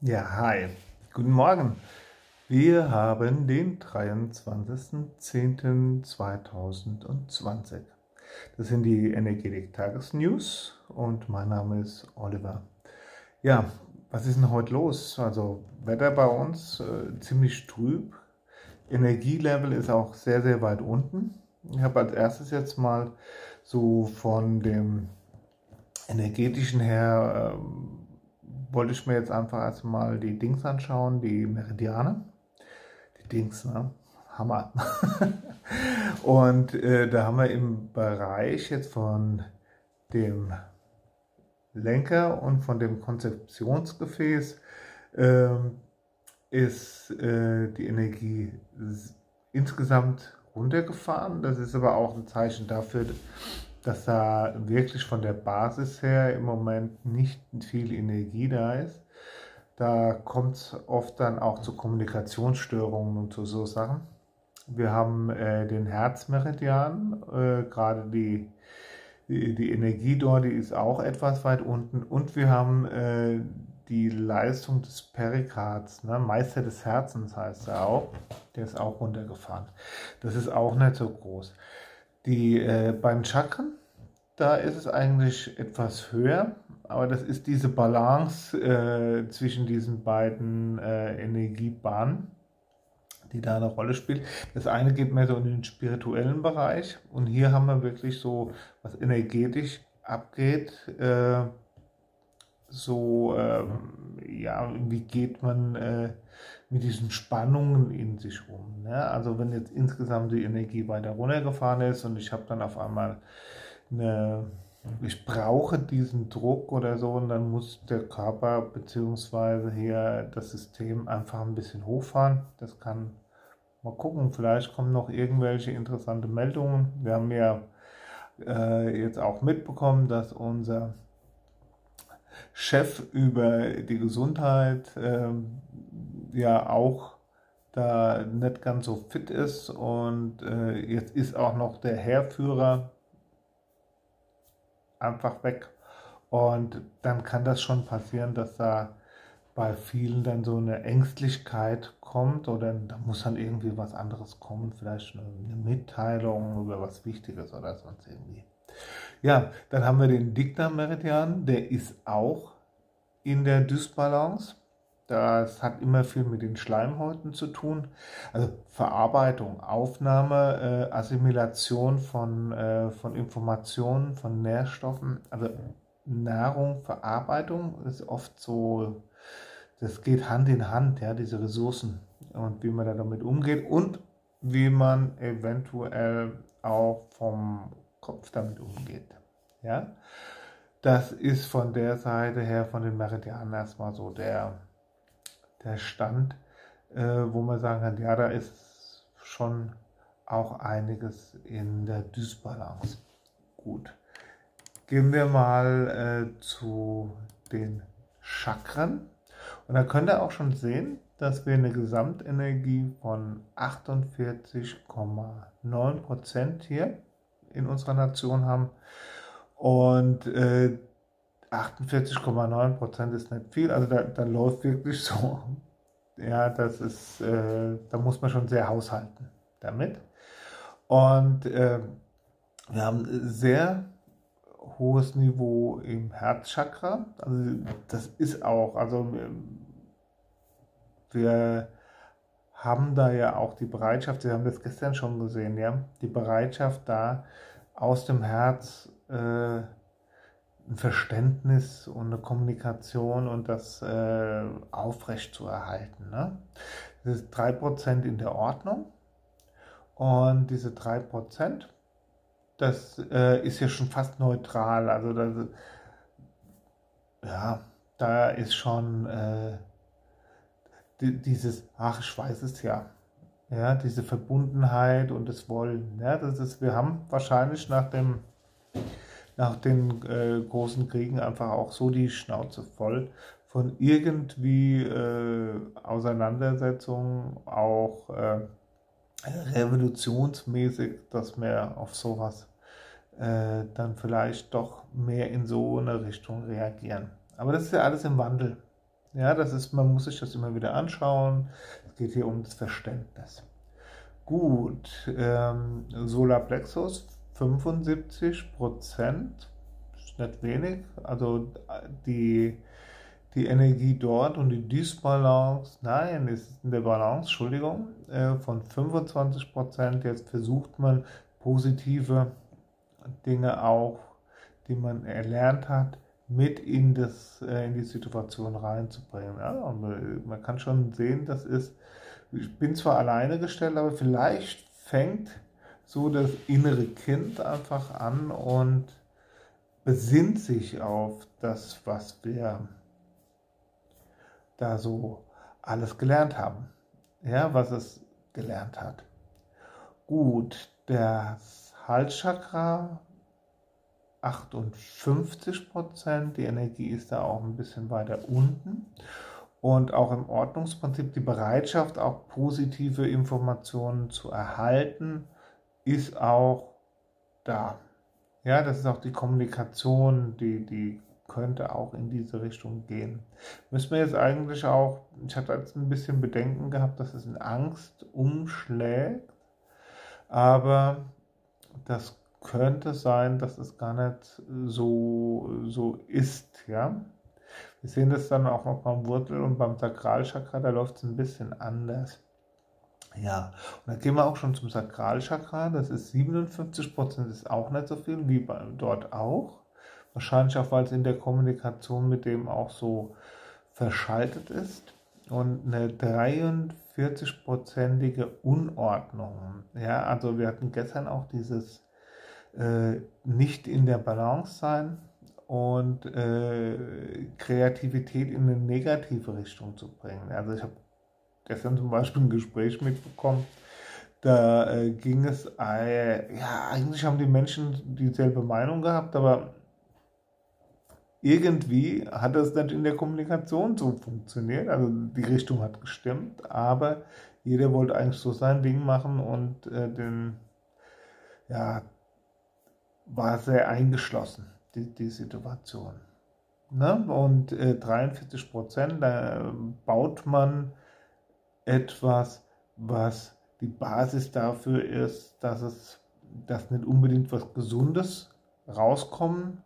Ja, hi. Guten Morgen. Wir haben den 23.10.2020. Das sind die Energetik Tagesnews und mein Name ist Oliver. Ja, was ist denn heute los? Also Wetter bei uns äh, ziemlich trüb. Energielevel ist auch sehr, sehr weit unten. Ich habe als erstes jetzt mal so von dem energetischen her äh, wollte ich mir jetzt einfach erstmal die Dings anschauen, die Meridiane. Die Dings, ne? Hammer. und äh, da haben wir im Bereich jetzt von dem Lenker und von dem Konzeptionsgefäß äh, ist äh, die Energie insgesamt runtergefahren. Das ist aber auch ein Zeichen dafür, dass da wirklich von der Basis her im Moment nicht viel Energie da ist. Da kommt es oft dann auch zu Kommunikationsstörungen und zu so Sachen. Wir haben äh, den Herzmeridian, äh, gerade die, die, Energie dort, die ist auch etwas weit unten. Und wir haben äh, die Leistung des Perikards, ne? Meister des Herzens heißt er auch, der ist auch runtergefahren. Das ist auch nicht so groß. Die äh, beim Chakren, da ist es eigentlich etwas höher, aber das ist diese Balance äh, zwischen diesen beiden äh, Energiebahnen, die da eine Rolle spielt. Das eine geht mehr so in den spirituellen Bereich und hier haben wir wirklich so, was energetisch abgeht, äh, so, ähm, ja, wie geht man äh, mit diesen Spannungen in sich um. Ne? Also wenn jetzt insgesamt die Energie weiter runtergefahren ist und ich habe dann auf einmal eine, ich brauche diesen Druck oder so und dann muss der Körper bzw. hier das System einfach ein bisschen hochfahren. Das kann mal gucken, vielleicht kommen noch irgendwelche interessante Meldungen. Wir haben ja äh, jetzt auch mitbekommen, dass unser Chef über die Gesundheit ähm, ja auch da nicht ganz so fit ist und äh, jetzt ist auch noch der Heerführer einfach weg und dann kann das schon passieren, dass da bei vielen dann so eine Ängstlichkeit kommt oder da muss dann irgendwie was anderes kommen, vielleicht eine Mitteilung über was Wichtiges oder sonst irgendwie. Ja, dann haben wir den Dicta-Meridian, der ist auch in der Dysbalance. Das hat immer viel mit den Schleimhäuten zu tun. Also Verarbeitung, Aufnahme, äh, Assimilation von, äh, von Informationen, von Nährstoffen. Also Nahrung, Verarbeitung ist oft so, das geht Hand in Hand, ja, diese Ressourcen und wie man da damit umgeht und wie man eventuell auch vom Kopf damit umgeht. Ja? Das ist von der Seite her, von den Meridianen erstmal so der, der Stand, äh, wo man sagen kann, ja, da ist schon auch einiges in der Dysbalance. Gut. Gehen wir mal äh, zu den Chakren. Und da könnt ihr auch schon sehen, dass wir eine Gesamtenergie von 48,9% hier in unserer Nation haben. Und äh, 48,9 Prozent ist nicht viel. Also da, da läuft wirklich so. Ja, das ist, äh, da muss man schon sehr haushalten damit. Und äh, wir haben sehr hohes Niveau im Herzchakra. Also das ist auch, also wir haben da ja auch die Bereitschaft, Sie haben das gestern schon gesehen, ja, die Bereitschaft da aus dem Herz äh, ein Verständnis und eine Kommunikation und das äh, aufrecht zu erhalten. Ne? Das ist 3% in der Ordnung und diese 3%, das äh, ist ja schon fast neutral. Also das, ja, da ist schon äh, dieses, ach, ich weiß es ja. Ja, diese Verbundenheit und das Wollen. Ja, das ist, wir haben wahrscheinlich nach dem, nach den äh, großen Kriegen einfach auch so die Schnauze voll von irgendwie äh, Auseinandersetzungen, auch äh, revolutionsmäßig, dass wir auf sowas äh, dann vielleicht doch mehr in so eine Richtung reagieren. Aber das ist ja alles im Wandel. Ja, das ist, man muss sich das immer wieder anschauen. Es geht hier um das Verständnis. Gut, ähm, Solarplexus 75 Prozent, ist nicht wenig. Also die, die Energie dort und die Disbalance, nein, ist in der Balance, Entschuldigung, äh, von 25 Prozent. Jetzt versucht man positive Dinge auch, die man erlernt hat, mit in, das, äh, in die Situation reinzubringen. Ja, man, man kann schon sehen, das ist ich bin zwar alleine gestellt, aber vielleicht fängt so das innere Kind einfach an und besinnt sich auf das, was wir da so alles gelernt haben. Ja, was es gelernt hat. Gut, das Halschakra 58 Prozent, die Energie ist da auch ein bisschen weiter unten und auch im Ordnungsprinzip die Bereitschaft, auch positive Informationen zu erhalten, ist auch da. Ja, das ist auch die Kommunikation, die, die könnte auch in diese Richtung gehen. Müssen wir jetzt eigentlich auch, ich hatte jetzt ein bisschen Bedenken gehabt, dass es in Angst umschlägt, aber das könnte sein, dass es gar nicht so, so ist, ja. Wir sehen das dann auch noch beim Wurzel und beim Sakralchakra, da läuft es ein bisschen anders. Ja, und dann gehen wir auch schon zum Sakralchakra. Das ist 57 Prozent, ist auch nicht so viel wie bei, dort auch. Wahrscheinlich auch, weil es in der Kommunikation mit dem auch so verschaltet ist. Und eine 43-prozentige Unordnung. Ja, also wir hatten gestern auch dieses äh, nicht in der Balance sein und äh, Kreativität in eine negative Richtung zu bringen. Also ich habe gestern zum Beispiel ein Gespräch mitbekommen, da äh, ging es, äh, ja, eigentlich haben die Menschen dieselbe Meinung gehabt, aber irgendwie hat das nicht in der Kommunikation so funktioniert. Also die Richtung hat gestimmt, aber jeder wollte eigentlich so sein Ding machen und äh, den, ja, war sehr eingeschlossen die, die Situation. Ne? Und äh, 43 Prozent, da baut man etwas, was die Basis dafür ist, dass es dass nicht unbedingt was Gesundes rauskommen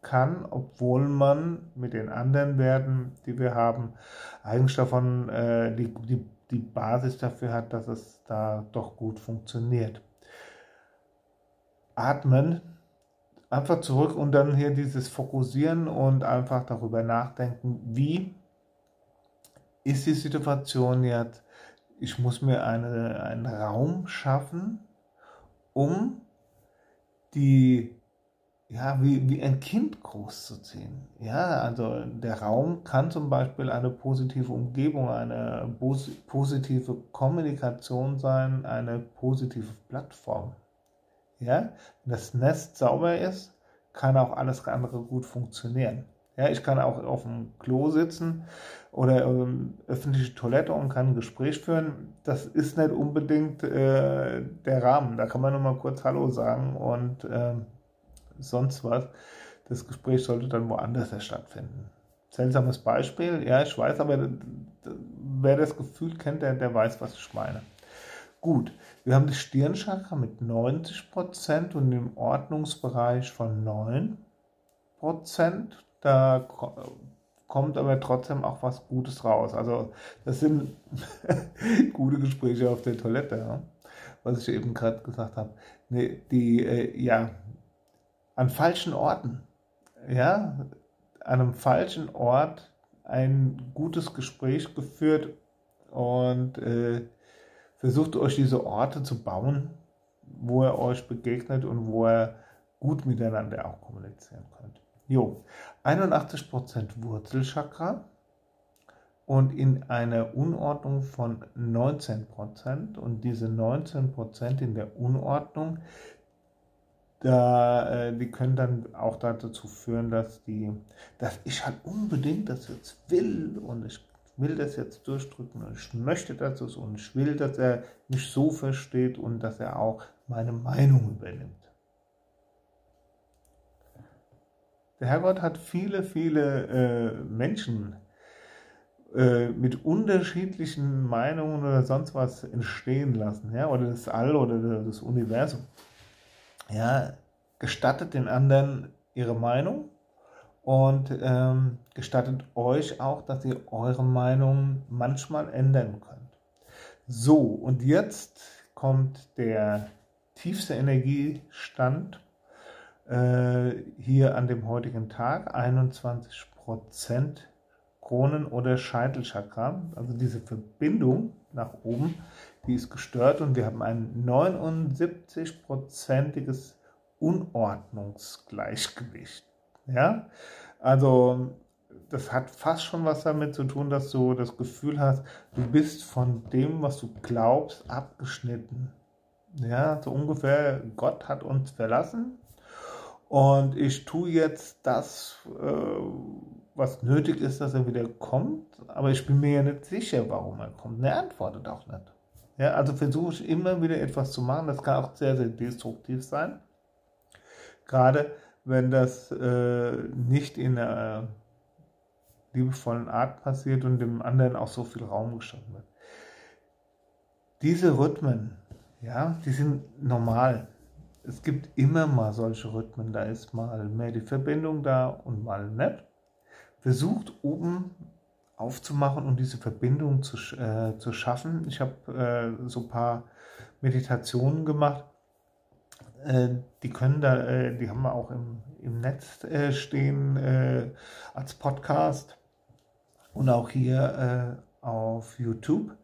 kann, obwohl man mit den anderen Werten, die wir haben, eigentlich davon äh, die, die, die Basis dafür hat, dass es da doch gut funktioniert. Atmen einfach zurück und dann hier dieses Fokussieren und einfach darüber nachdenken, wie ist die Situation jetzt, ich muss mir eine, einen Raum schaffen, um die, ja, wie, wie ein Kind großzuziehen. Ja, also der Raum kann zum Beispiel eine positive Umgebung, eine positive Kommunikation sein, eine positive Plattform. Ja, wenn das Nest sauber ist, kann auch alles andere gut funktionieren. Ja, ich kann auch auf dem Klo sitzen oder ähm, öffentliche Toilette und kann ein Gespräch führen. Das ist nicht unbedingt äh, der Rahmen. Da kann man nur mal kurz Hallo sagen und äh, sonst was. Das Gespräch sollte dann woanders stattfinden. Seltsames Beispiel, ja, ich weiß, aber wer das Gefühl kennt, der, der weiß, was ich meine. Gut, wir haben das Stirnchakra mit 90% und im Ordnungsbereich von 9%. Da kommt aber trotzdem auch was Gutes raus. Also das sind gute Gespräche auf der Toilette, ja? was ich eben gerade gesagt habe. Nee, die, äh, ja, an falschen Orten, ja, an einem falschen Ort ein gutes Gespräch geführt und äh, versucht euch diese Orte zu bauen, wo ihr euch begegnet und wo ihr gut miteinander auch kommunizieren könnt. Jo, 81% Wurzelchakra und in einer Unordnung von 19% und diese 19% in der Unordnung, da, äh, die können dann auch dazu führen, dass die, dass ich halt unbedingt das jetzt will und ich will das jetzt durchdrücken und ich möchte das und ich will, dass er mich so versteht und dass er auch meine Meinung übernimmt. Der Herrgott hat viele, viele äh, Menschen äh, mit unterschiedlichen Meinungen oder sonst was entstehen lassen, ja, oder das All oder das Universum. Ja, gestattet den anderen ihre Meinung und ähm, gestattet euch auch, dass ihr eure Meinung manchmal ändern könnt. So, und jetzt kommt der tiefste Energiestand äh, hier an dem heutigen Tag, 21 Prozent Kronen- oder Scheitelchakra. Also diese Verbindung nach oben, die ist gestört und wir haben ein 79-prozentiges Unordnungsgleichgewicht. Ja, also das hat fast schon was damit zu tun, dass du das Gefühl hast, du bist von dem, was du glaubst, abgeschnitten. Ja, so ungefähr, Gott hat uns verlassen und ich tue jetzt das, äh, was nötig ist, dass er wieder kommt, aber ich bin mir ja nicht sicher, warum er kommt. Er antwortet auch nicht. Ja, also versuche ich immer wieder etwas zu machen, das kann auch sehr, sehr destruktiv sein. Gerade wenn das äh, nicht in einer liebevollen Art passiert und dem anderen auch so viel Raum geschaffen wird. Diese Rhythmen, ja, die sind normal. Es gibt immer mal solche Rhythmen, da ist mal mehr die Verbindung da und mal nicht. Versucht oben aufzumachen und diese Verbindung zu, äh, zu schaffen. Ich habe äh, so ein paar Meditationen gemacht. Äh, die können da, äh, die haben wir auch im, im Netz äh, stehen äh, als Podcast und auch hier auf YouTube.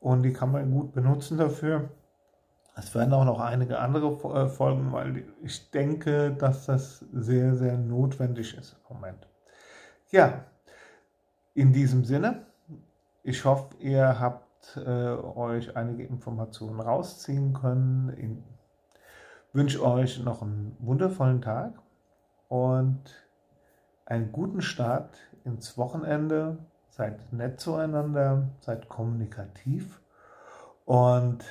Und die kann man gut benutzen dafür. Es werden auch noch einige andere folgen, weil ich denke, dass das sehr, sehr notwendig ist im Moment. Ja, in diesem Sinne, ich hoffe, ihr habt äh, euch einige Informationen rausziehen können. Ich wünsche euch noch einen wundervollen Tag und einen guten Start ins Wochenende. Seid nett zueinander, seid kommunikativ und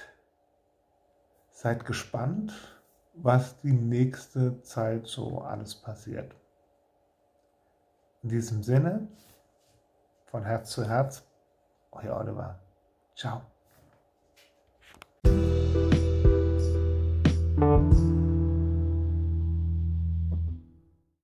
seid gespannt, was die nächste Zeit so alles passiert. In diesem Sinne, von Herz zu Herz, euer Oliver. Ciao.